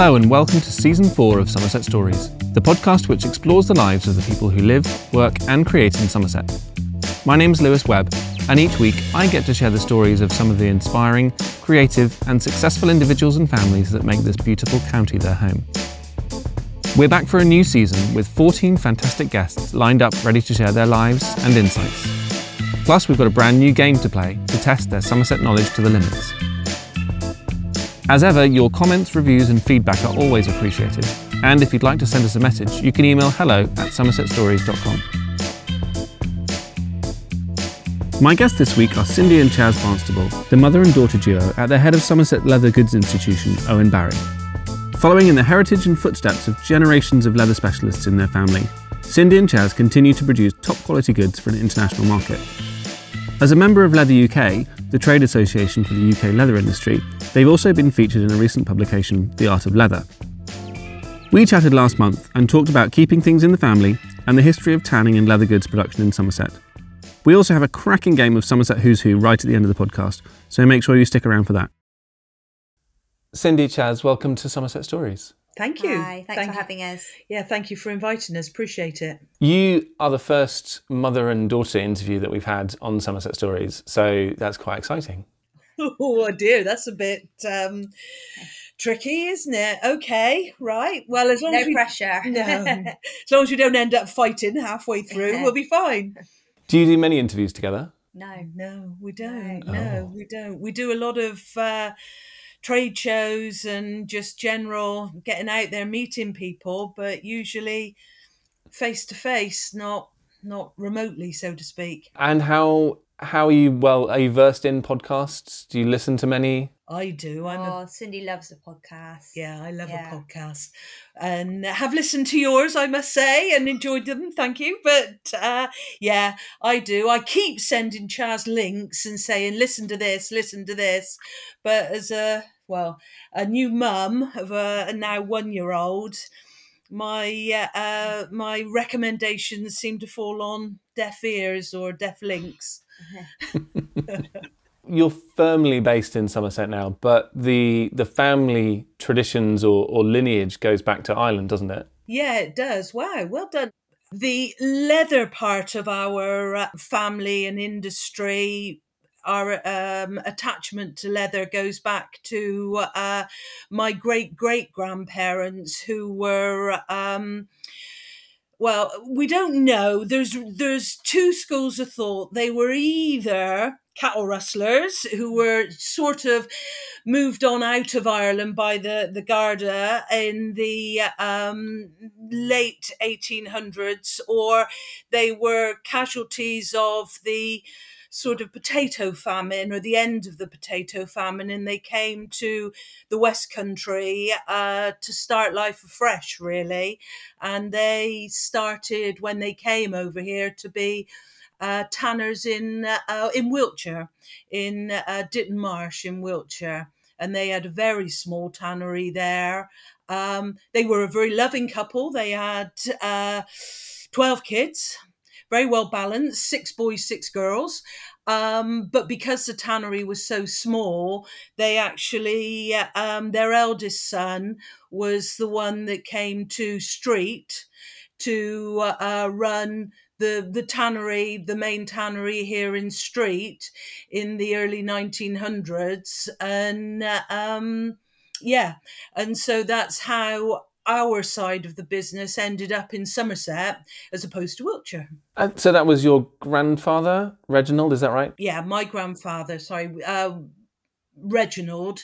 Hello, and welcome to season four of Somerset Stories, the podcast which explores the lives of the people who live, work, and create in Somerset. My name is Lewis Webb, and each week I get to share the stories of some of the inspiring, creative, and successful individuals and families that make this beautiful county their home. We're back for a new season with 14 fantastic guests lined up ready to share their lives and insights. Plus, we've got a brand new game to play to test their Somerset knowledge to the limits. As ever, your comments, reviews, and feedback are always appreciated. And if you'd like to send us a message, you can email hello at somersetstories.com. My guests this week are Cindy and Chaz Barnstable, the mother and daughter duo at the head of Somerset Leather Goods Institution, Owen Barry. Following in the heritage and footsteps of generations of leather specialists in their family, Cindy and Chaz continue to produce top quality goods for an international market. As a member of Leather UK, the trade association for the UK leather industry, they've also been featured in a recent publication, The Art of Leather. We chatted last month and talked about keeping things in the family and the history of tanning and leather goods production in Somerset. We also have a cracking game of Somerset Who's Who right at the end of the podcast, so make sure you stick around for that. Cindy Chaz, welcome to Somerset Stories. Thank you. Hi, thanks Thank for you. having us. Yeah, thank you for inviting us. Appreciate it. You are the first mother and daughter interview that we've had on Somerset Stories, so that's quite exciting. Oh dear, that's a bit um, tricky, isn't it? Okay, right. Well, as long No as we pressure. no, as long as we don't end up fighting halfway through, we'll be fine. Do you do many interviews together? no. No, we don't. No. No, Oh. we don't. We do a lot of uh, trade shows and just general getting out there meeting people, but usually face to face, not not remotely, so to speak. And how how are you? Well, are you versed in podcasts? Do you listen to many? I do. I'm a Oh, Cindy loves the podcast. Yeah, I love Yeah. a podcast and have listened to yours, I must say, and enjoyed them. Thank you. But uh, yeah, I do. I keep sending Chaz links and saying, listen to this, listen to this. But as a, well, a new mum of a, a now one year old, my uh, my recommendations seem to fall on deaf ears or deaf links. You're firmly based in Somerset now, but the the family traditions or, or lineage goes back to Ireland, doesn't it? Yeah, it does. Wow, well done. The leather part of our uh, family and industry, our um, attachment to leather goes back to uh, my great great grandparents who were. Um, well, we don't know. There's there's two schools of thought. They were either cattle rustlers who were sort of moved on out of Ireland by the the Garda in the um, late 1800s, or they were casualties of the sort of potato famine or the end of the potato famine, and they came to the West Country uh, to start life afresh, really. And they started when they came over here to be uh, tanners in uh, in Wiltshire, in uh, Ditton Marsh in Wiltshire, and they had a very small tannery there. Um, they were a very loving couple. They had uh, twelve kids, very well balanced, six boys, six girls. Um, but because the tannery was so small, they actually um, their eldest son was the one that came to Street to uh, run the the tannery, the main tannery here in Street in the early 1900s, and uh, um, yeah, and so that's how our side of the business ended up in Somerset as opposed to Wiltshire. And so that was your grandfather, Reginald, is that right? Yeah, my grandfather, sorry, uh, Reginald,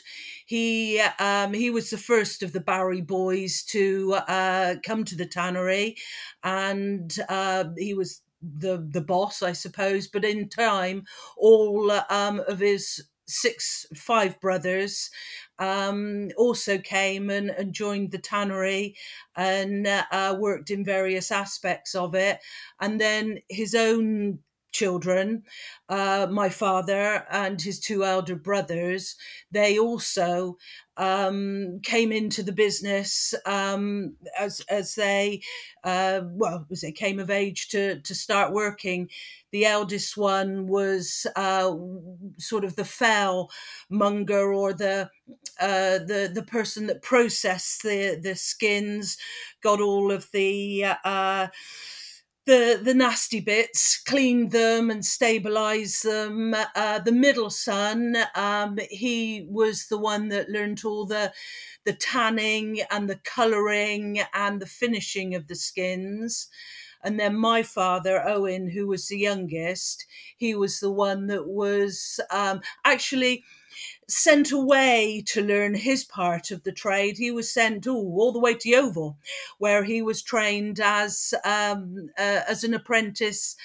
he um, he was the first of the Barry boys to uh, come to the tannery, and uh, he was the the boss, I suppose. But in time, all um, of his six five brothers um, also came and, and joined the tannery and uh, worked in various aspects of it. And then his own children, uh, my father and his two elder brothers, they also um, came into the business um, as as they uh, well as they came of age to to start working. The eldest one was uh, sort of the fell monger or the uh, the the person that processed the the skins, got all of the uh, the the nasty bits, clean them and stabilize them. Uh, the middle son, um, he was the one that learned all the the tanning and the colouring and the finishing of the skins. And then my father, Owen, who was the youngest, he was the one that was um, actually sent away to learn his part of the trade. He was sent ooh, all the way to Yeovil, where he was trained as um, uh, as an apprentice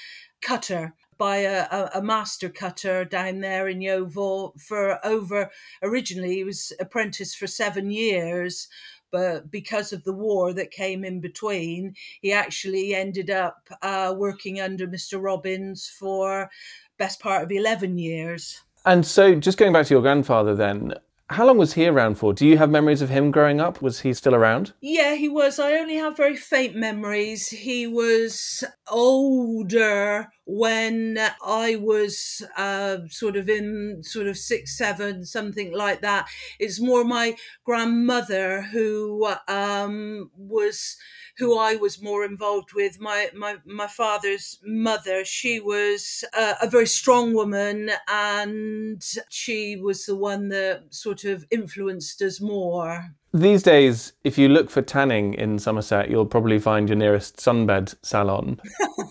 cutter by a, a, master cutter down there in Yeovil for over. Originally, he was apprentice for seven years. But because of the war that came in between, he actually ended up uh, working under Mr. Robbins for best part of 11 years. And so, just going back to your grandfather, then, how long was he around for? Do you have memories of him growing up? Was he still around? Yeah, he was. I only have very faint memories. He was older when I was uh, sort of in sort of six, seven, something like that. It's more my grandmother who um, was who I was more involved with. My my my father's mother, she was uh, a very strong woman, and she was the one that sort of influenced us more. These days, if you look for tanning in Somerset, you'll probably find your nearest sunbed salon.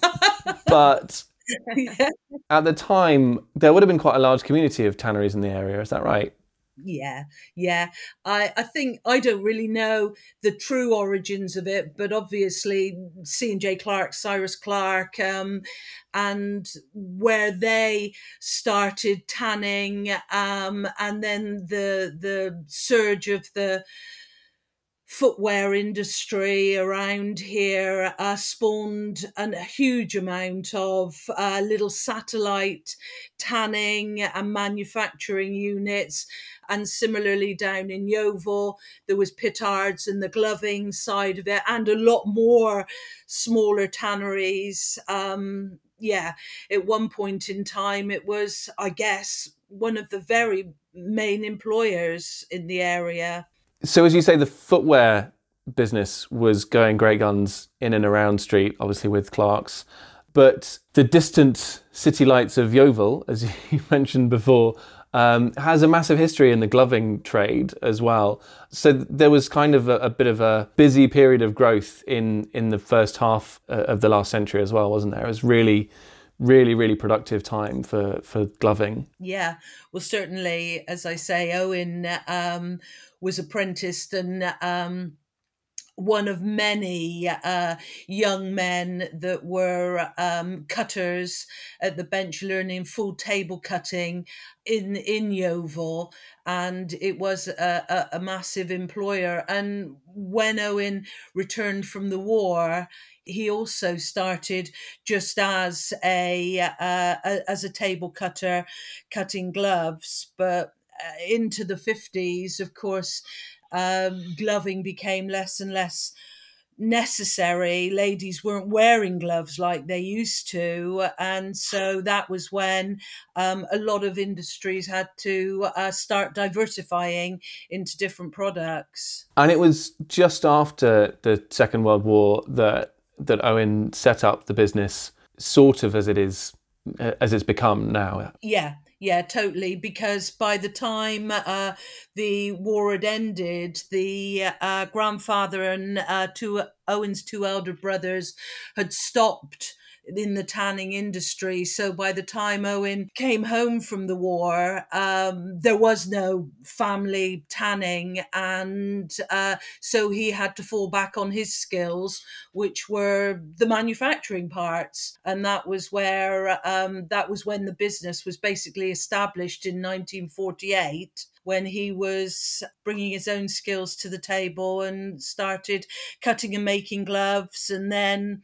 but at the time, there would have been quite a large community of tanneries in the area. Is that right? yeah yeah i i think i don't really know the true origins of it but obviously c and j clark cyrus clark um, and where they started tanning um, and then the the surge of the footwear industry around here uh, spawned an, a huge amount of uh, little satellite tanning and manufacturing units. And similarly, down in Yeovil, there was Pittards and the gloving side of it, and a lot more smaller tanneries. Um, yeah, at one point in time, it was, I guess, one of the very main employers in the area. So, as you say, the footwear business was going great guns in and around Street, obviously with Clark's. But the distant city lights of Yeovil, as you mentioned before, um, has a massive history in the gloving trade as well. So there was kind of a, a, bit of a busy period of growth in in the first half uh, of the last century as well, wasn't there? It was really really really productive time for for gloving yeah well certainly as i say owen um, was apprenticed and um, one of many uh, young men that were um, cutters at the bench learning full table cutting in in Yeovil, and it was a, a, a massive employer. And when Owen returned from the war, he also started just as a, uh, as a table cutter, cutting gloves, but into the 50s, of course, um, gloving became less and less necessary. Ladies weren't wearing gloves like they used to. And so that was when um, a lot of industries had to uh, start diversifying into different products. And it was just after the Second World War that, that Owen set up the business, sort of as it is. As it's become now. Yeah, yeah, totally. Because by the time uh, the war had ended, the uh, grandfather and uh, two Owen's two elder brothers had stopped in the tanning industry. So by the time Owen came home from the war, um, there was no family tanning. And uh, so he had to fall back on his skills, which were the manufacturing parts. And that was where, um, that was when the business was basically established in 1948 when he was bringing his own skills to the table and started cutting and making gloves and then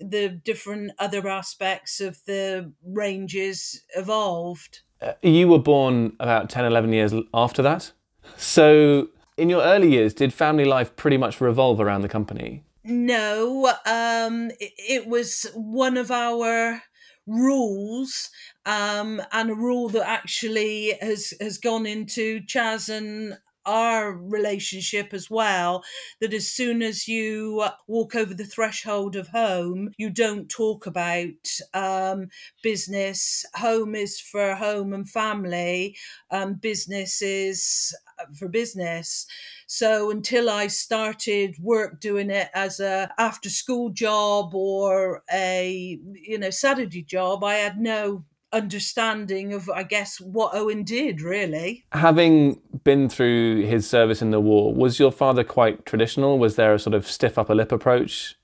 the different other aspects of the ranges evolved. Uh, you were born about 10, 11 years after that. So, in your early years, did family life pretty much revolve around the company? No, um, it, it was one of our rules um, and a rule that actually has has gone into Chaz and our relationship as well that as soon as you uh, walk over the threshold of home you don't talk about um, business. Home is for home and family um, business is uh, for business. So until i started work doing it as a after school job or a you know saturday job i had no understanding of, I guess, what Owen did, really. Having been through his service in the war, was your father quite traditional? Was there a sort of stiff upper lip approach?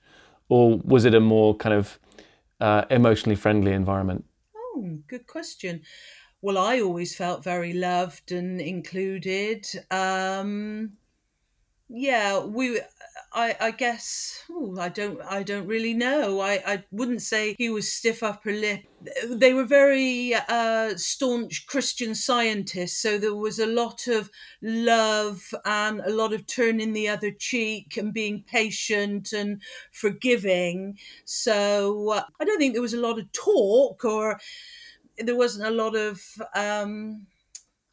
Or was it a more kind of uh, emotionally friendly environment? Oh, good question. Well, I always felt very loved and included. Um, yeah, we I, I guess ooh, I don't I don't really know. I, I wouldn't say he was stiff upper lip. They were very uh, staunch Christian scientists, so there was a lot of love and a lot of turning the other cheek and being patient and forgiving. So uh, I don't think there was a lot of talk or there wasn't a lot of um,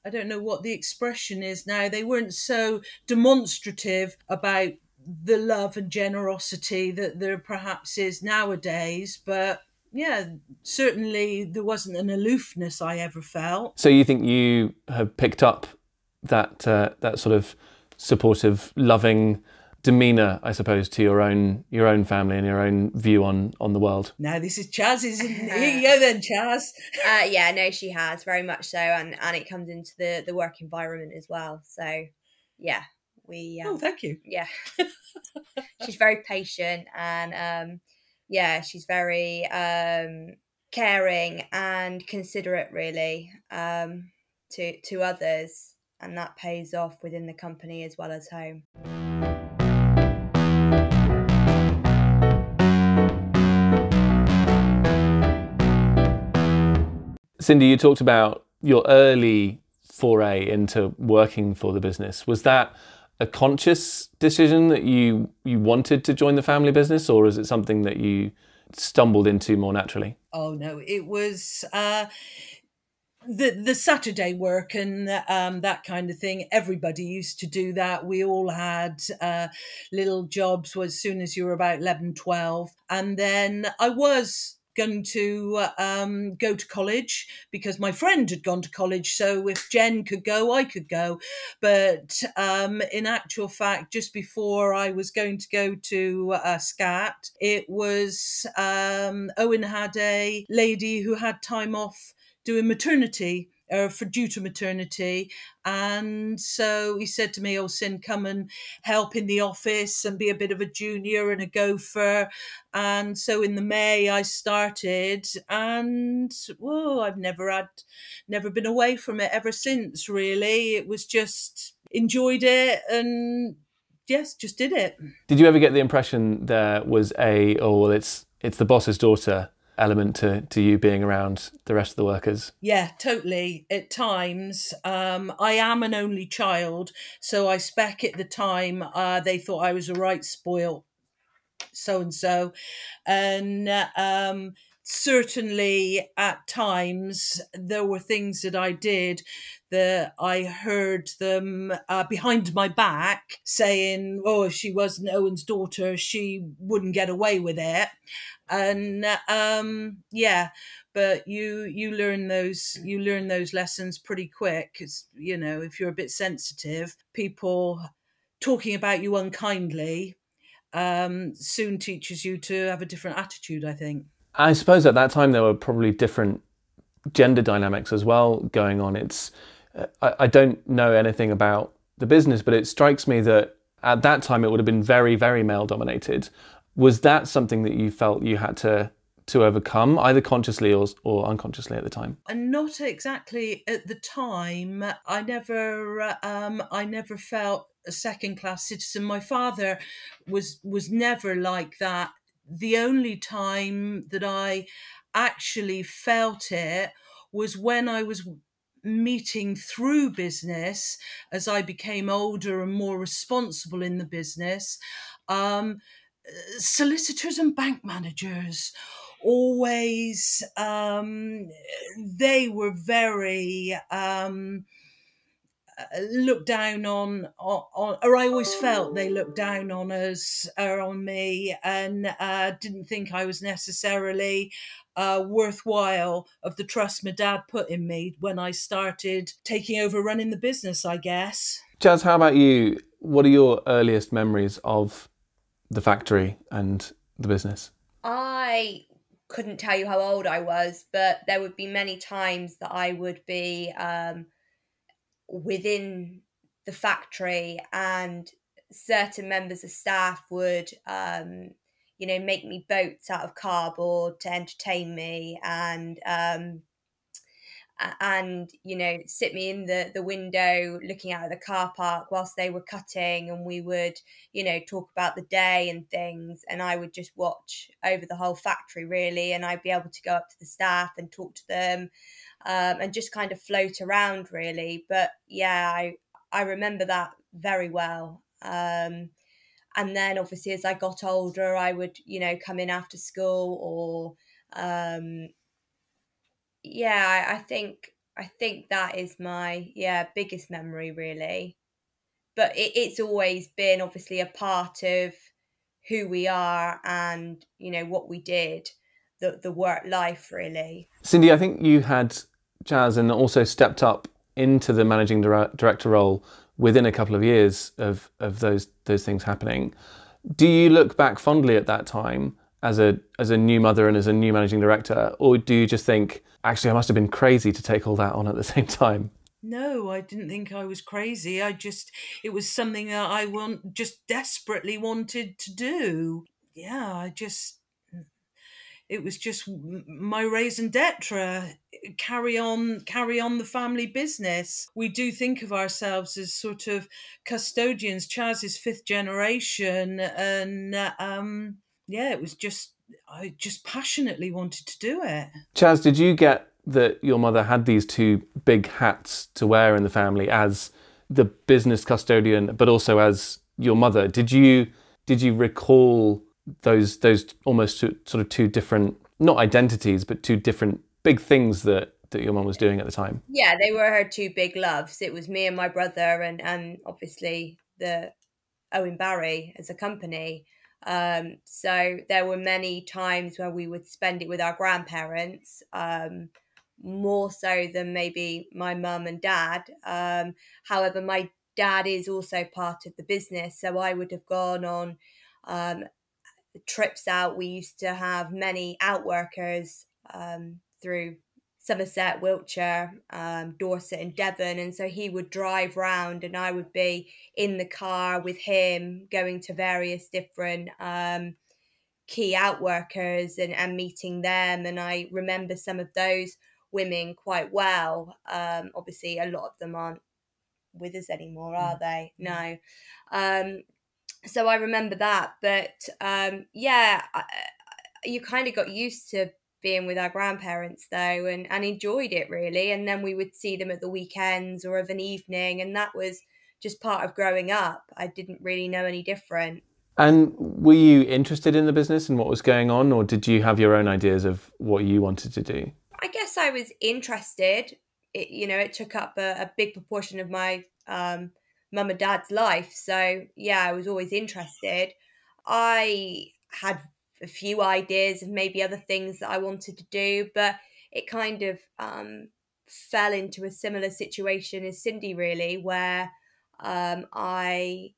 I don't know what the expression is now. They weren't so demonstrative about the love and generosity that there perhaps is nowadays, but yeah, certainly there wasn't an aloofness I ever felt. So you think you have picked up that uh, that sort of supportive, loving demeanor, I suppose, to your own your own family and your own view on on the world. Now this is Chaz's. Here you go then, Chaz. Uh, yeah, no, she has very much so, and and it comes into the the work environment as well. So yeah, we um, oh thank you yeah she's very patient and um yeah she's very um caring and considerate really um to to others and that pays off within the company as well as home Cindy, you talked about your early foray into working for the business. Was that a conscious decision that you you wanted to join the family business, or is it something that you stumbled into more naturally? Oh no, it was. Uh, the the Saturday work and um, that kind of thing. Everybody used to do that. We all had uh, little jobs as soon as you were about 11, 12. And then I was going to um, go to college because my friend had gone to college. So if Jen could go, I could go. But um, in actual fact, just before I was going to go to uh, SCAT, it was um, Owen had a lady who had time off doing maternity uh, for due to maternity. And so he said to me, Oh, Sin, come and help in the office and be a bit of a junior and a gopher. And so in the May, I started, and whoa, I've never had, never been away from it ever since, really. It was just enjoyed it and yes, just did it. Did you ever get the impression there was a, oh, well, it's, it's the boss's daughter? Element to, to you being around the rest of the workers? Yeah, totally. At times, um, I am an only child, so I spec at the time uh, they thought I was a right spoil, so and so, and um, certainly at times there were things that I did that I heard them uh, behind my back saying, "Oh, if she wasn't Owen's daughter, she wouldn't get away with it." And um, yeah but you you learn those you learn those lessons pretty quick. Because you know if you're a bit sensitive people talking about you unkindly um, soon teaches you to have a different attitude i think. I suppose at that time there were probably different gender dynamics as well going on. It's uh, I, I don't know anything about the business but it strikes me that at that time it would have been very very male dominated was that something that you felt you had to to overcome, either consciously or, or unconsciously at the time? And not exactly at the time. I never, um, I never felt a second class citizen. My father was was never like that. the only time that I actually felt it was when I was meeting through business as I became older and more responsible in the business. Um, solicitors and bank managers always um, they were very um, uh, looked down on, on, or I always felt they looked down on us or on me and uh, didn't think I was necessarily uh, worthwhile of the trust my dad put in me when I started taking over running the business, I guess. Chaz, how about you? What are your earliest memories of the factory and the business? I couldn't tell you how old I was, but there would be many times that I would be um, within the factory and certain members of staff would um, you know make me boats out of cardboard to entertain me and um, and you know sit me in the the window looking out of the car park whilst they were cutting and we would you know talk about the day and things and i would just watch over the whole factory really and i'd be able to go up to the staff and talk to them um, and just kind of float around really. But yeah, I I remember that very well. Um, and then obviously as I got older, I would you know come in after school or um, yeah, I, I think I think that is my yeah biggest memory really. But it, it's always been obviously a part of who we are and you know what we did the the work life really. Cindy, I think you had Chaz and also stepped up into the managing director role within a couple of years of of those those things happening. Do you look back fondly at that time as a as a new mother and as a new managing director, or do you just think actually I must have been crazy to take all that on at the same time? No, I didn't think I was crazy. I just it was something that I want just desperately wanted to do. Yeah, I just it was just my raison d'etre carry on carry on the family business we do think of ourselves as sort of custodians chaz is fifth generation and um yeah it was just i just passionately wanted to do it. Chaz did you get that your mother had these two big hats to wear in the family as the business custodian but also as your mother? Did you did you recall those those almost two, sort of two different not identities but two different big things that that your mom was doing at the time? Yeah they were her two big loves. It was me and my brother and and obviously the owen barry as a company um, so there were many times where we would spend it with our grandparents um, more so than maybe my mum and dad. Um, however my dad is also part of the business so i would have gone on um, trips out, we used to have many outworkers um, through Somerset, Wiltshire, um, Dorset, and Devon. And so he would drive round, and I would be in the car with him going to various different um, key outworkers and, and meeting them. And I remember some of those women quite well. Um, obviously, a lot of them aren't with us anymore, are mm. they? No. Um, so I remember that. But um, yeah, I, you kind of got used to being with our grandparents though and, and enjoyed it really. And then we would see them at the weekends or of an evening. And that was just part of growing up. I didn't really know any different. And were you interested in the business and what was going on, or did you have your own ideas of what you wanted to do? I guess I was interested. It, you know, it took up a, a big proportion of my um, mum and dad's life. So yeah, I was always interested. I had a few ideas of maybe other things that I wanted to do, but it kind of um, fell into a similar situation as Cindy, really, where um, I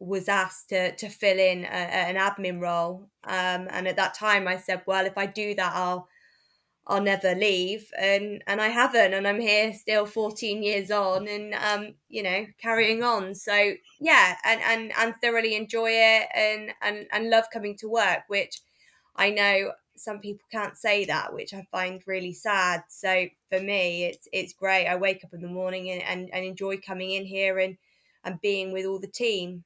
was asked to to fill in a, an admin role, um, and at that time I said, "Well, if I do that, I'll I'll never leave and and I haven't and I'm here still 14 years on and um you know carrying on. So yeah and and and thoroughly enjoy it and and and love coming to work which I know some people can't say that which I find really sad. So for me it's it's great. I wake up in the morning and and, and enjoy coming in here and and being with all the team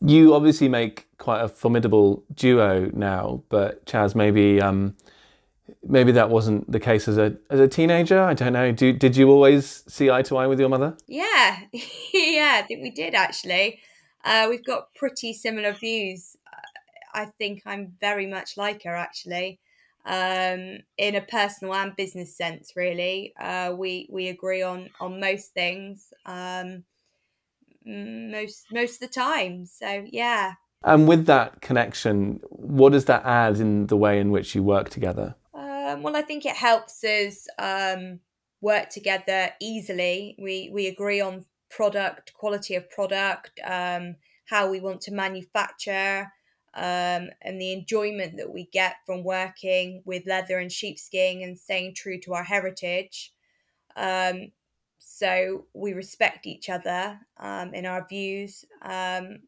You obviously make quite a formidable duo now, but Chaz, maybe um, maybe that wasn't the case as a as a teenager. I don't know. Do, did you always see eye to eye with your mother? Yeah, yeah, I think we did actually. Uh, we've got pretty similar views. I think I'm very much like her actually, um, in a personal and business sense. Really, uh, we we agree on on most things. Um, most most of the time. So yeah. And with that connection, what does that add in the way in which you work together? Um, well, I think it helps us um, work together easily. We we agree on product quality of product, um, how we want to manufacture, um, and the enjoyment that we get from working with leather and sheepskin and staying true to our heritage. Um, so we respect each other um, in our views. Um,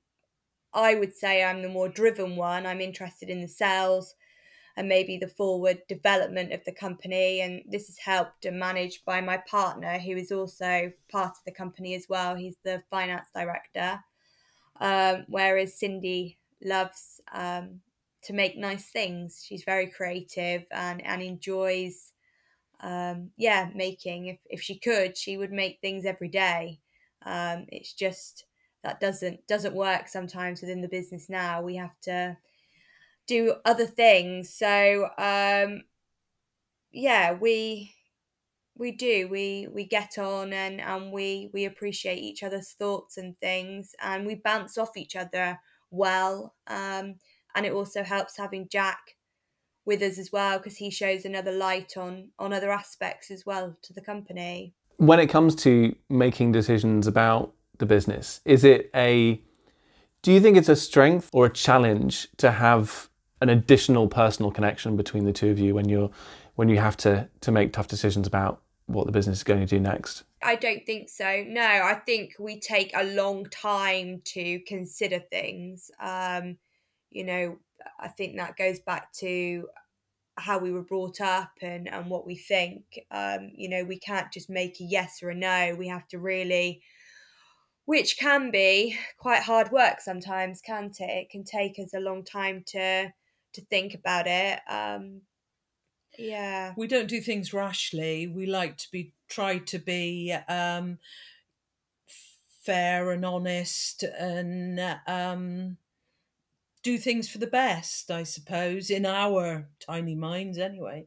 I would say I'm the more driven one. I'm interested in the sales and maybe the forward development of the company. And this is helped and managed by my partner, who is also part of the company as well. He's the finance director. Um, whereas Cindy loves um, to make nice things. She's very creative and, and enjoys um, yeah, making. If if she could, she would make things every day. Um, it's just that doesn't doesn't work sometimes within the business now. We have to do other things. So um, yeah, we we do we we get on and and we we appreciate each other's thoughts and things and we bounce off each other well um and it also helps having jack with us as well because he shows another light on on other aspects as well to the company. When it comes to making decisions about the business, is it a do you think it's a strength or a challenge to have an additional personal connection between the two of you when you're when you have to to make tough decisions about what the business is going to do next? I don't think so. No, I think we take a long time to consider things. Um, you know, I think that goes back to how we were brought up and, and what we think. Um, you know, we can't just make a yes or a no. We have to really, which can be quite hard work sometimes, can't it? It can take us a long time to to think about it. Um, yeah, we don't do things rashly. We like to be try to be um, fair and honest and um, do things for the best, I suppose, in our tiny minds anyway.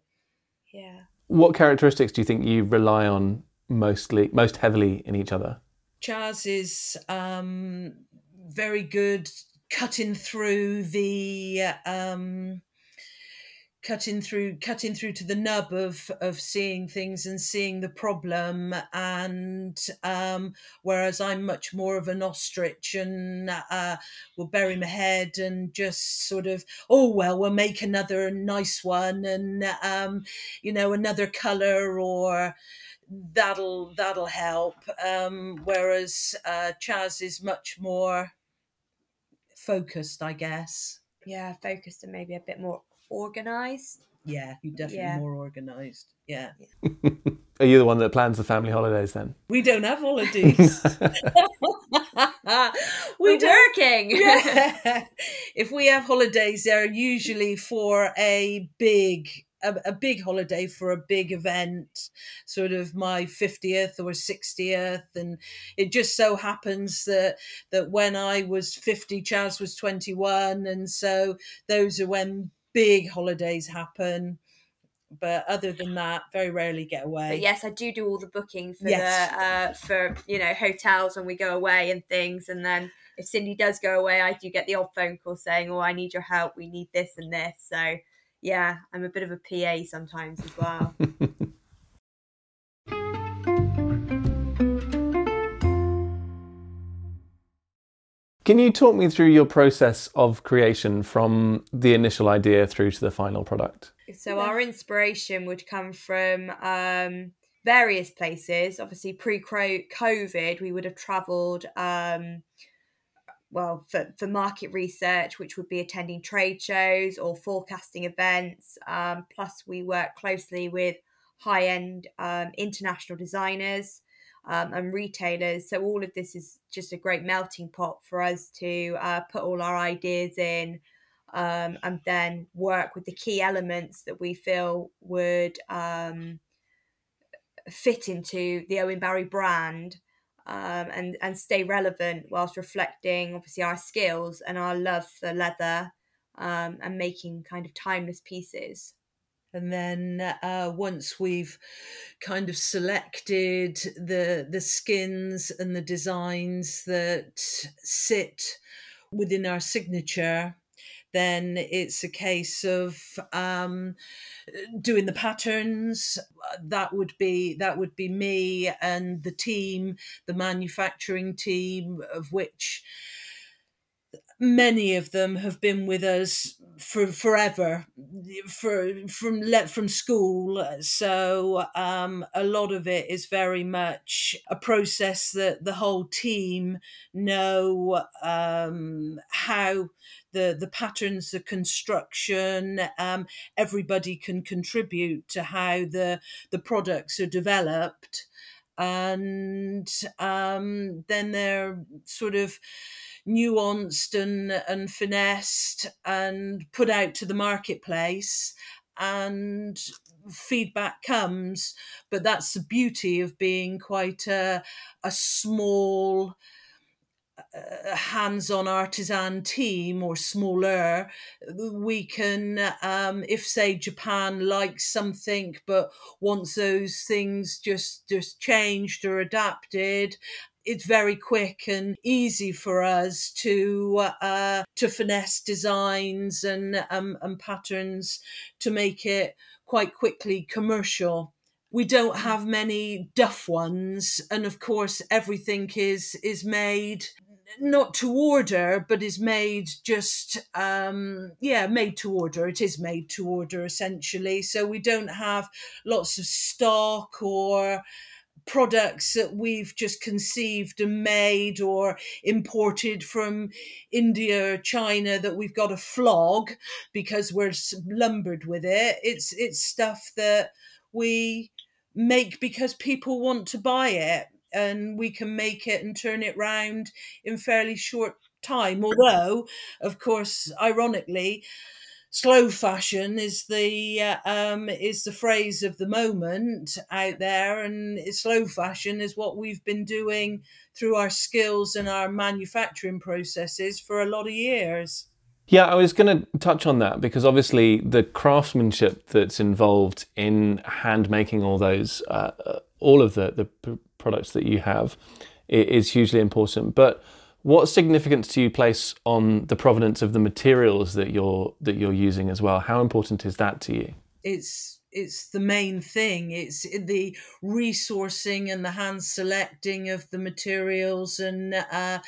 Yeah. What characteristics do you think you rely on mostly most heavily in each other? Chaz is um, very good cutting through the um, cutting through cutting through to the nub of of seeing things and seeing the problem. And um, whereas i'm much more of an ostrich and uh, will bury my head and just sort of oh well we'll make another nice one and um, you know another color or that'll that'll help. Um, whereas uh, chaz is much more focused i guess. Yeah focused and maybe a bit more organized. Yeah, you're definitely yeah. more organized. Yeah. Are you the one that plans the family holidays then? We don't have holidays. We're working. Yeah. if we have holidays, they're usually for a big a, a, big holiday for a big event, sort of my 50th or 60th. And it just so happens that, that when I was 50, Chaz was 21. And so those are when big holidays happen but other than that very rarely get away. but yes i do do all the booking for yes. the uh, for you know hotels when we go away and things and then if cindy does go away i do get the odd phone call saying oh i need your help. We need this and this. So yeah i'm a bit of a pa sometimes as well Can you talk me through your process of creation from the initial idea through to the final product? So, our inspiration would come from um, various places. Obviously, pre COVID, we would have travelled. Um, well, for, for market research, which would be attending trade shows or forecasting events. Um, plus, we work closely with high end um, international designers um, and retailers. So all of this is just a great melting pot for us to uh, put all our ideas in. Um, and then work with the key elements that we feel would um, fit into the Owen Barry brand um, and and stay relevant whilst reflecting obviously our skills and our love for leather um, and making kind of timeless pieces. And then uh, once we've kind of selected the the skins and the designs that sit within our signature, then it's a case of um, doing the patterns. That would be that would be me and the team, the manufacturing team, of which many of them have been with us for forever for from let from school. So um, a lot of it is very much a process that the whole team know um, how the the patterns the construction um, everybody can contribute to how the the products are developed. And um, then they're sort of nuanced and and finessed and put out to the marketplace and feedback comes. But that's the beauty of being quite a, a small uh, hands-on artisan team or smaller. We can um, if say japan likes something but wants those things just just changed or adapted it's very quick and easy for us to uh, to finesse designs and um, and patterns to make it quite quickly commercial. We don't have many duff ones, and of course, everything is is made not to order, but is made just um, yeah, made to order. It is made to order essentially. So we don't have lots of stock or products that we've just conceived and made or imported from India or China that we've got to flog because we're lumbered with it. It's it's stuff that we make because people want to buy it and we can make it and turn it round in fairly short time although of course ironically slow fashion is the uh, um, is the phrase of the moment out there, and slow fashion is what we've been doing through our skills and our manufacturing processes for a lot of years. Yeah, I was going to touch on that because obviously the craftsmanship that's involved in hand making all those, uh, uh all of the the products that you have, is hugely important. But what significance do you place on the provenance of the materials that you're that you're using as well? How important is that to you? It's it's the main thing. It's the resourcing and the hand selecting of the materials and uh,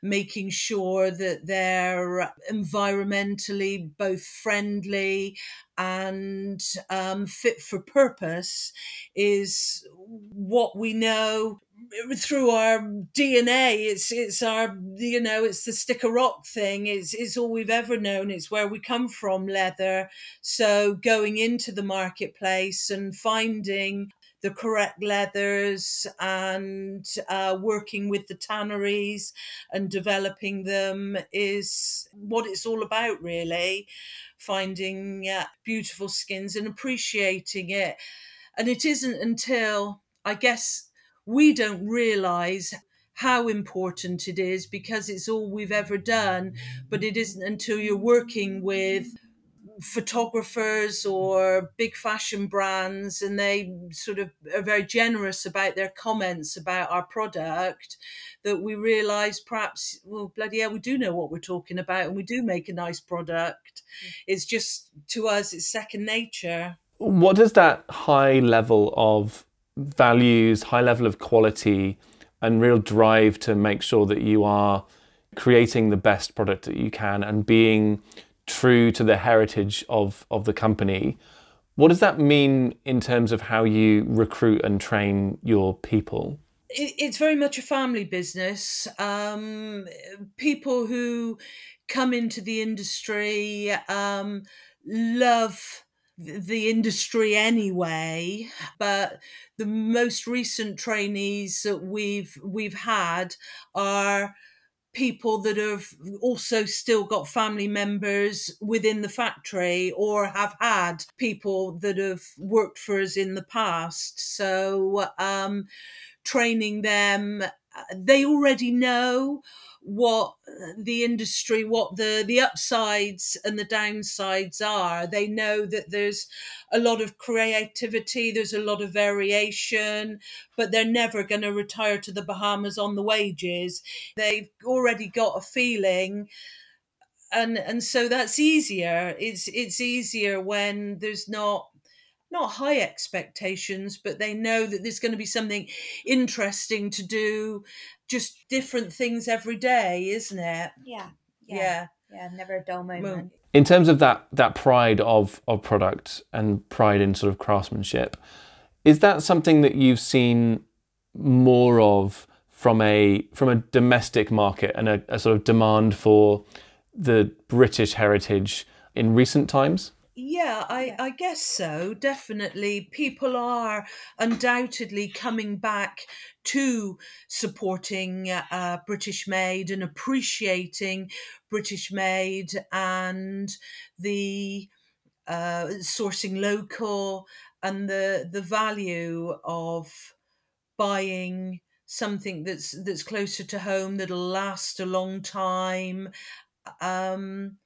making sure that they're environmentally both friendly and um, fit for purpose is what we know through our DNA. It's it's our you know it's the sticker rock thing. It's it's all we've ever known. It's where we come from, leather. So going into the marketplace and finding the correct leathers and uh, working with the tanneries and developing them is what it's all about, really. Finding uh, beautiful skins and appreciating it. And it isn't until I guess we don't realize how important it is because it's all we've ever done. But it isn't until you're working with photographers or big fashion brands and they sort of are very generous about their comments about our product that we realize perhaps well bloody hell we do know what we're talking about and we do make a nice product mm. it's just to us it's second nature what does that high level of values, high level of quality, and real drive to make sure that you are creating the best product that you can and being true to the heritage of, of the company. What does that mean in terms of how you recruit and train your people? It's very much a family business. Um, people who come into the industry um, love the industry anyway but the most recent trainees that we've we've had are people that have also still got family members within the factory or have had people that have worked for us in the past. So um, training them they already know what uh, the industry what the the upsides and the downsides are. They know that there's a lot of creativity there's a lot of variation but they're never going to retire to the bahamas on the wages. They've already got a feeling and and so that's easier. It's it's easier when there's not not high expectations, but they know that there's going to be something interesting to do, just different things every day, isn't it? Yeah. Yeah. Yeah. yeah never a dull moment. In terms of that that pride of of product and pride in sort of craftsmanship, is that something that you've seen more of from a from a domestic market and a, a sort of demand for the British heritage in recent times? Yeah, I, I guess so. Definitely. People are undoubtedly coming back to supporting uh, British made and appreciating British made and the uh, sourcing local and the the value of buying something that's that's closer to home that'll last a long time um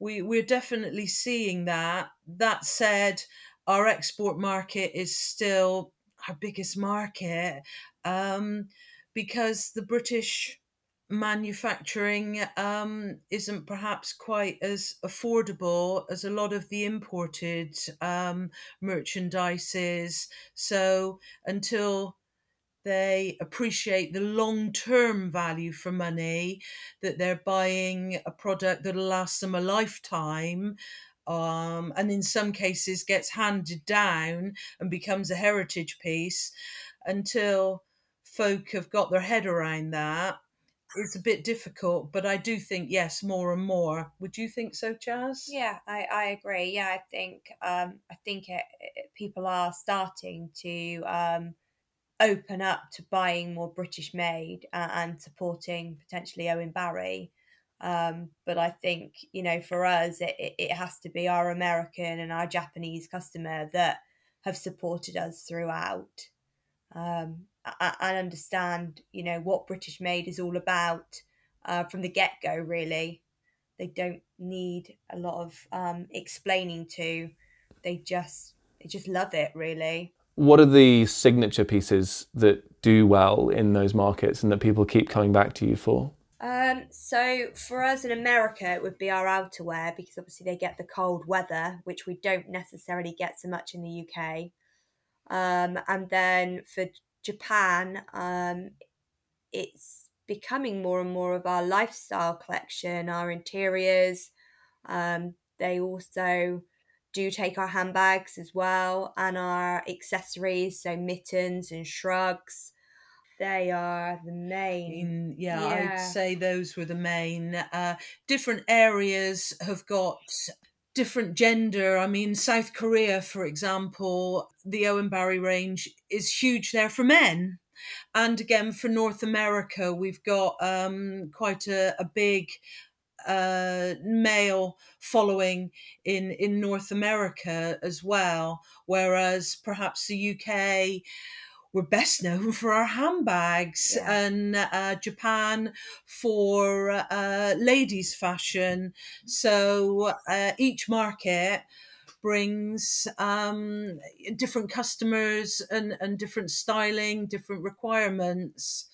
we we're definitely seeing that. That said, our export market is still our biggest market um, because the British manufacturing um, isn't perhaps quite as affordable as a lot of the imported um, merchandises. So until they appreciate the long term value for money, that they're buying a product that'll last them a lifetime. Um, and in some cases gets handed down and becomes a heritage piece until folk have got their head around that. It's a bit difficult but i do think yes more and more. Would you think so chaz yeah i, I agree. Yeah i think um, i think it, it, people are starting to um, open up to buying more British made and, supporting potentially Owen Barry. Um, but I think, you know, for us, it, it has to be our American and our Japanese customer that have supported us throughout um, and understand, you know, what British made is all about uh, from the get go, really. They don't need a lot of um, explaining to. They just they just love it, really what are the signature pieces that do well in those markets and that people keep coming back to you for? Um, so for us in America, it would be our outerwear because obviously they get the cold weather, which we don't necessarily get so much in the UK. Um, and then for Japan, um, it's becoming more and more of our lifestyle collection, our interiors. Um, they also do take our handbags as well and our accessories, so mittens and shrugs. They are the main. yeah, yeah, I'd say those were the main. Uh, different areas have got different gender. I mean, South Korea, for example, the Owen Barry range is huge there for men. And again, for North America, we've got um, quite a, a big uh, male following in in North America as well, whereas perhaps the UK we're best known for our handbags yeah. and uh, Japan for uh, ladies fashion. So uh, each market brings um, different customers and, and different styling, different requirements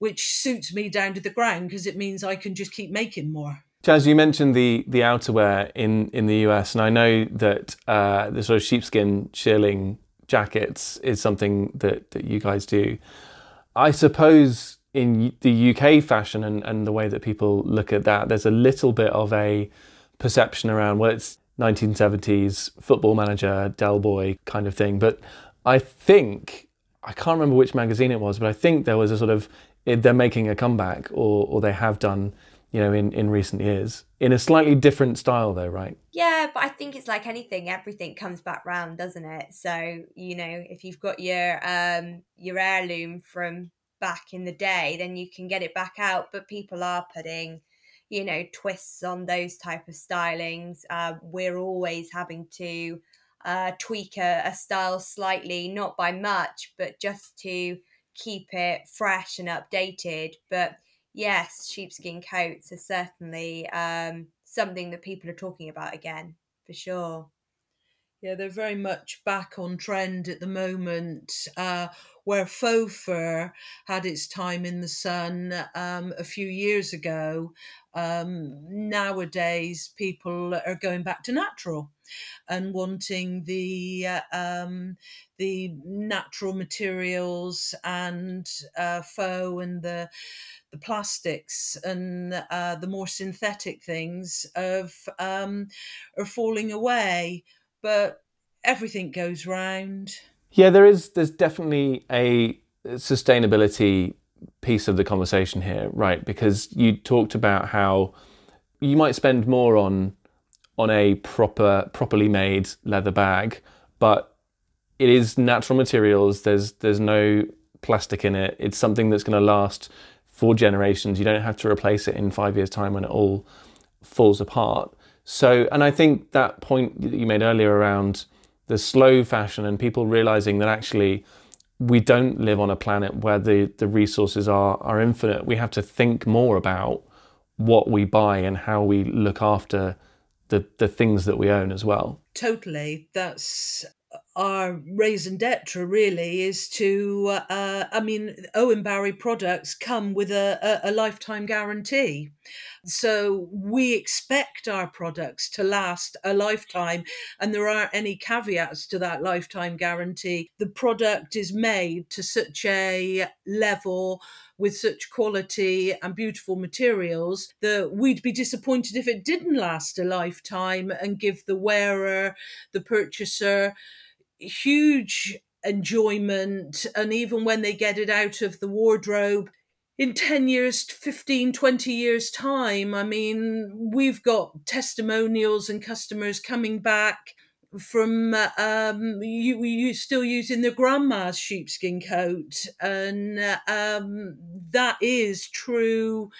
which suits me down to the ground because it means I can just keep making more. Chaz, you mentioned the the outerwear in, in the US, and I know that uh, the sort of sheepskin shearling jackets is something that, that you guys do. I suppose in the UK fashion and, and the way that people look at that, there's a little bit of a perception around, well, it's 1970s football manager, Del Boy kind of thing. But I think, I can't remember which magazine it was, but I think there was a sort of they're making a comeback or, or they have done you know, in, in recent years. In a slightly different style, though, right? Yeah, but I think it's like anything; everything comes back round, doesn't it? So you know, if you've got your um your heirloom from back in the day, then you can get it back out. But people are putting, you know, twists on those type of stylings. Uh, we're always having to uh, tweak a, a style slightly, not by much, but just to keep it fresh and updated. But yes, sheepskin coats are certainly um, something that people are talking about again, for sure. Yeah, they're very much back on trend at the moment. Uh, where faux fur had its time in the sun um, a few years ago, um, nowadays people are going back to natural and wanting the uh, um, the natural materials and uh, faux and the the plastics and uh, the more synthetic things of um, are falling away. But everything goes round. Yeah, there is. There's definitely a sustainability piece of the conversation here, right? Because you talked about how you might spend more on on a proper, properly made leather bag, but it is natural materials. There's there's no plastic in it. It's something that's going to last for generations. You don't have to replace it in five years' time when it all falls apart. So, and I think that point that you made earlier around the slow fashion and people realizing that actually we don't live on a planet where the, the resources are, are infinite. We have to think more about what we buy and how we look after the, the things that we own as well. Totally. That's our raison d'etre really is to uh, i mean owen barry products come with a, a, a, lifetime guarantee. So we expect our products to last a lifetime and there aren't any caveats to that lifetime guarantee. The product is made to such a level with such quality and beautiful materials that we'd be disappointed if it didn't last a lifetime and give the wearer the purchaser huge enjoyment. And even when they get it out of the wardrobe, in 10 years 15 20 years time i mean we've got testimonials and customers coming back from um you, you still using the grandma's sheepskin coat and um that is true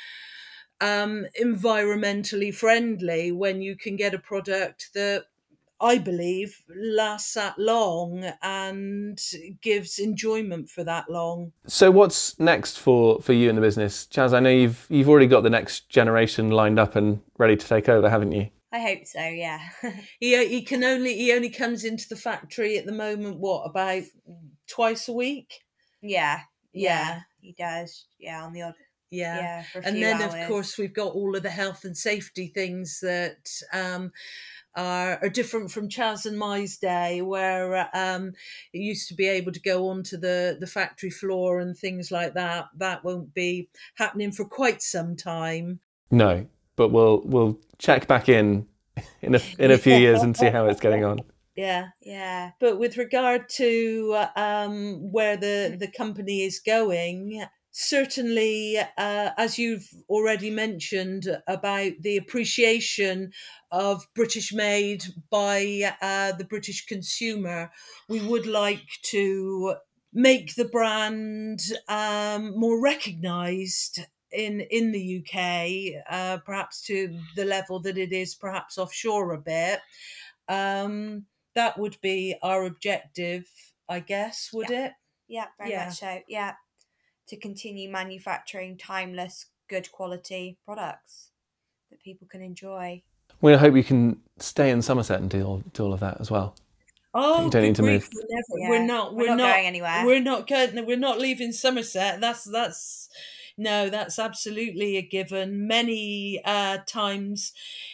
um environmentally friendly when you can get a product that I believe, lasts that long and gives enjoyment for that long. So, what's next for, for you in the business, Chaz? I know you've you've already got the next generation lined up and ready to take over, haven't you? I hope so. Yeah. he uh, he can only he only comes into the factory at the moment. What about twice a week? Yeah. Yeah. yeah he does. Yeah, on the odd yeah, yeah and then hours. of course we've got all of the health and safety things that um, are, are different from Chaz and Mai's day, where um, it used to be able to go onto the, the factory floor and things like that. That won't be happening for quite some time. No, but we'll we'll check back in in a in a few years and see how it's getting on. Yeah, yeah. But with regard to um, where the the company is going, certainly, uh, as you've already mentioned about the appreciation of British made by uh, the British consumer, we would like to make the brand um, more recognised in in the UK, uh, perhaps to the level that it is perhaps offshore a bit. Um, that would be our objective, I guess, would yeah. it? Yeah, very yeah. much so. Yeah to continue manufacturing timeless, good quality products that people can enjoy. We hope you can stay in Somerset and do all, do all of that as well. Oh, you don't need to move. We're, never, yeah. we're not. We're, we're not, not, going anywhere. We're not going. We're not leaving Somerset. That's that's no. That's absolutely a given. Many uh, times,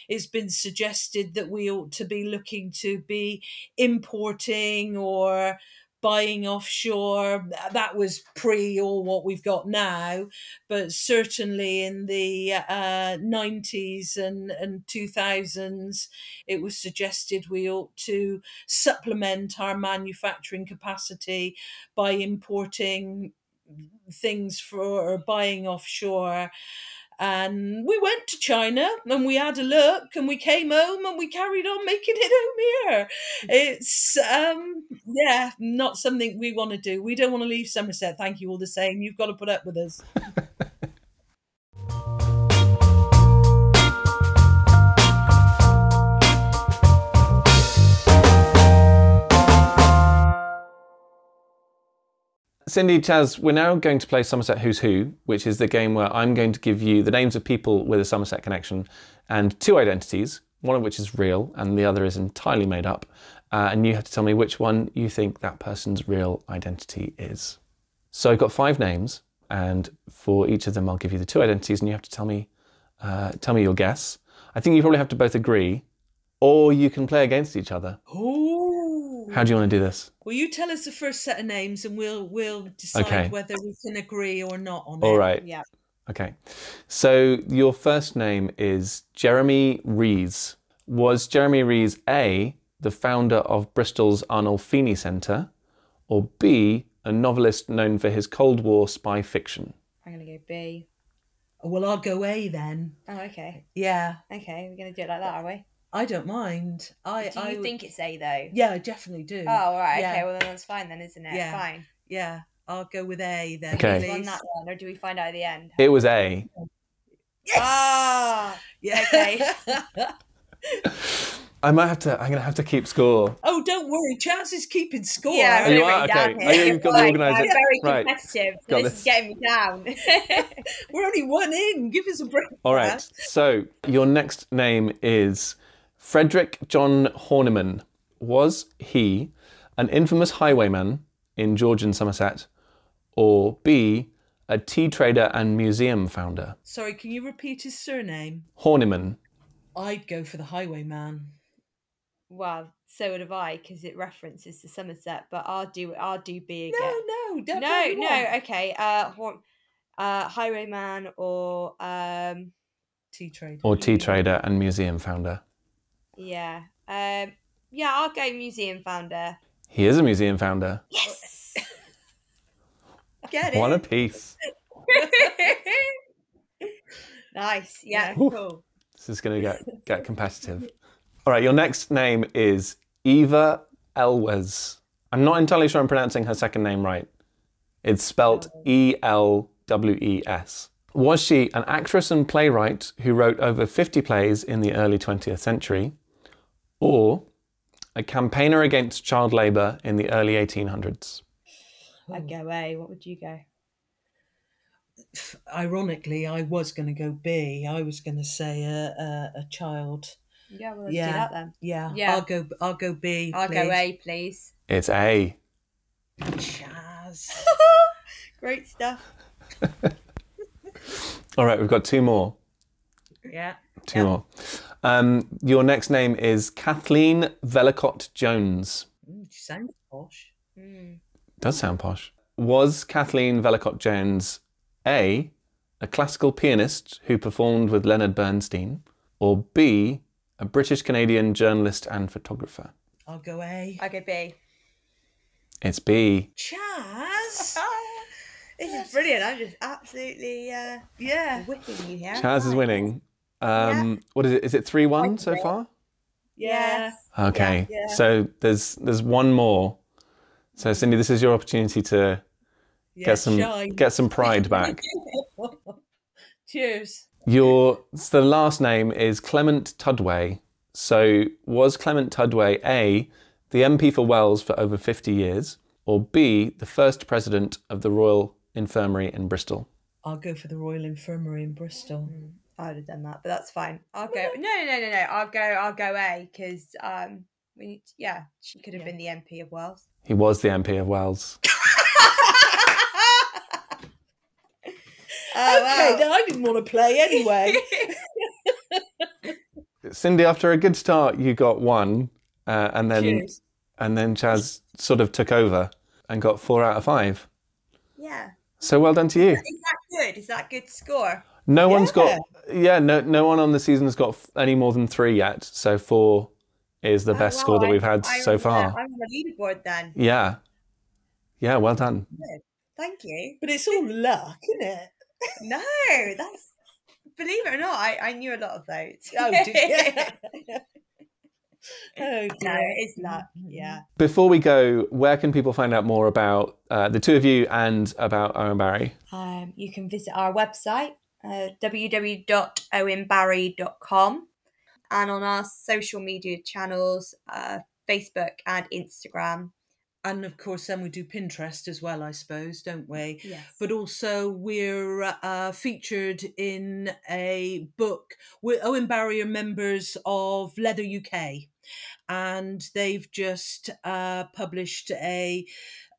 it's been suggested that we ought to be looking to be importing or buying offshore. That was pre all what we've got now, but certainly in the uh, 90s and, and 2000s, it was suggested we ought to supplement our manufacturing capacity by importing things for buying offshore And we went to China and we had a look and we came home and we carried on making it home here. It's, um, yeah, not something we want to do. We don't want to leave Somerset. Thank you all the same. You've got to put up with us. Cindy, Chaz, we're now going to play Somerset Who's Who, which is the game where I'm going to give you the names of people with a Somerset connection and two identities, one of which is real and the other is entirely made up. Uh, and you have to tell me which one you think that person's real identity is. So I've got five names, and for each of them, I'll give you the two identities, and you have to tell me, uh, tell me your guess. I think you probably have to both agree, or you can play against each other. Ooh. How do you want to do this? Well, you tell us the first set of names and we'll we'll decide Okay. whether we can agree or not on All it. right. Yeah. Okay. So your first name is Jeremy Rees. Was Jeremy Rees A, the founder of Bristol's Arnolfini Centre, or B, a novelist known for his Cold War spy fiction? I'm gonna go B. Oh, well, I'll go A then. Oh, okay. Yeah, Okay, we're gonna do it like that, are we? I don't mind. I Do I you would- think it's A though? Yeah, I definitely do. Oh, all right. Yeah. Okay. Well, then that's fine then, isn't it? Yeah. Fine. Yeah, I'll go with A then. Okay. Do please. on that one, or do we find out at the end? It was A. Yes. Ah. yeah. okay. I might have to. I'm going to have to keep score. oh, don't worry. Chaz is keeping score. Yeah, Oh, you I've are? down Okay. here. Oh, yeah, you've got the Fine, organiser. I'm very Right. competitive. So this this. is getting me down. We're only one in. Give us a break. All right. So your next name is Frederick John Horniman. Was he an infamous highwayman in Georgian Somerset, or B, a tea trader and museum founder? Sorry, can you repeat his surname? Horniman. I'd go for the highwayman. well, so would have I, because it references to Somerset. But I'll do. I'll do B No, again. no, don't. no, no. Okay. Uh, Horn, uh, Highwayman or um, Tea trader Or tea trader and museum founder. Yeah, um, yeah. I'll go museum founder. He is a museum founder. Yes. Get it. One it. apiece. nice. Yeah. Whew. Cool. This is going to get, get competitive. All right, your next name is Eva Elwes. I'm not entirely sure I'm pronouncing her second name right. It's spelt E L W E S. Was she an actress and playwright who wrote over 50 plays in the early 20th century, or a campaigner against child labour in the early 1800s? I'd go A. What would you go? Ironically, I was going to go B. I was going to say a, a, a child. Yeah. Well, let's Yeah. do that then. Yeah, Yeah. I'll go. I'll go B. I'll go A, please. It's A. Chaz. Great stuff. All right, we've got two more. yeah. Two Yeah. more. Um, your next name is Kathleen Velicott Jones. Mm, she sounds posh. Mm. Does sound posh. Was Kathleen Velicott Jones A, a classical pianist who performed with Leonard Bernstein, or B, a British Canadian journalist and photographer? I'll go A. I'll go B. It's B. Chaz. this is brilliant. I'm just absolutely uh, yeah. whipping you here. Chaz is winning. Um, What is it? Is it 3 1 so far? Yeah. Yes. Okay. Yeah. So there's there's one more. So Cindy, this is your opportunity to Yeah. get some shine. get some pride back. Cheers. Your so the last name is Clement Tudway. So was Clement Tudway A, the MP for Wells for over 50 years, or B, the first president of the Royal Infirmary in Bristol? I'll go for the Royal Infirmary in Bristol. I would have done that, but that's fine. I'll go. No, no, no, no, no. I'll go. I'll go A because um, we need. yeah, she could have Yeah. been the MP of Wells. He was the MP of Wells. Oh, okay, wow. then I didn't want to play anyway. Cindy, after a good start, you got one, uh, and then Cheers. and then Chaz sort of took over and got four out of five. yeah. So well done to you. Is that good? Is that good score? No one's got yeah no no one on the season has got any more than three yet. So four is the Oh, best wow, score that we've had I'm so on the- far. I'm on the leaderboard then. Yeah, yeah, well done. Thank you. But it's all luck, isn't it? No, that's believe it or not, I, I knew a lot of those. Oh, did you? oh, no, it's luck. Yeah. Before we go, where can people find out more about uh, the two of you and about Owen Barry? Um, you can visit our website, uh, www.owenbarry.com, and on our social media channels, uh, Facebook and Instagram. And of course, then we do Pinterest as well, I suppose, don't we? Yes. But also, we're uh, featured in a book. We're Owen Barry are members of Leather UK, and they've just uh, published a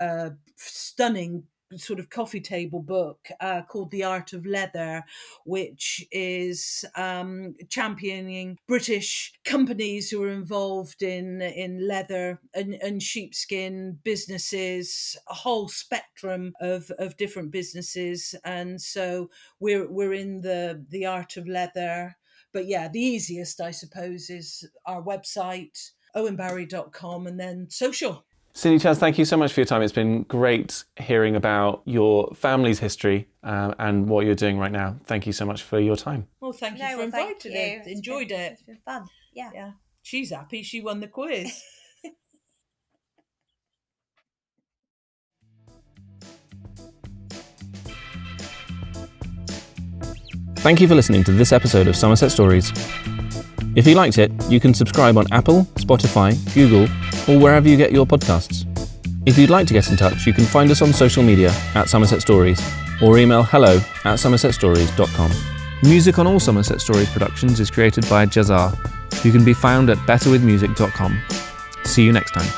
uh, stunning sort of coffee table book uh, called The Art of Leather, which is um, championing British companies who are involved in in leather and, and sheepskin businesses, a whole spectrum of, of different businesses. And so we're we're in the the art of leather. But yeah, the easiest I suppose is our website, owenbarry.com and then social. Cindy Chaz, thank you so much for your time. It's been great hearing about your family's history um, and what you're doing right now. Thank you so much for your time. Well, thank you No, for well, thank inviting you. it. It's Enjoyed been- it. It's been fun. Yeah. Yeah. She's happy she won the quiz. Thank you for listening to this episode of Somerset Stories. If you liked it, you can subscribe on Apple, Spotify, Google, or wherever you get your podcasts. If you'd like to get in touch, you can find us on social media at Somerset Stories or email hello at somersetstories.com. Music on all Somerset Stories productions is created by Jazar, who can be found at betterwithmusic.com. See you next time.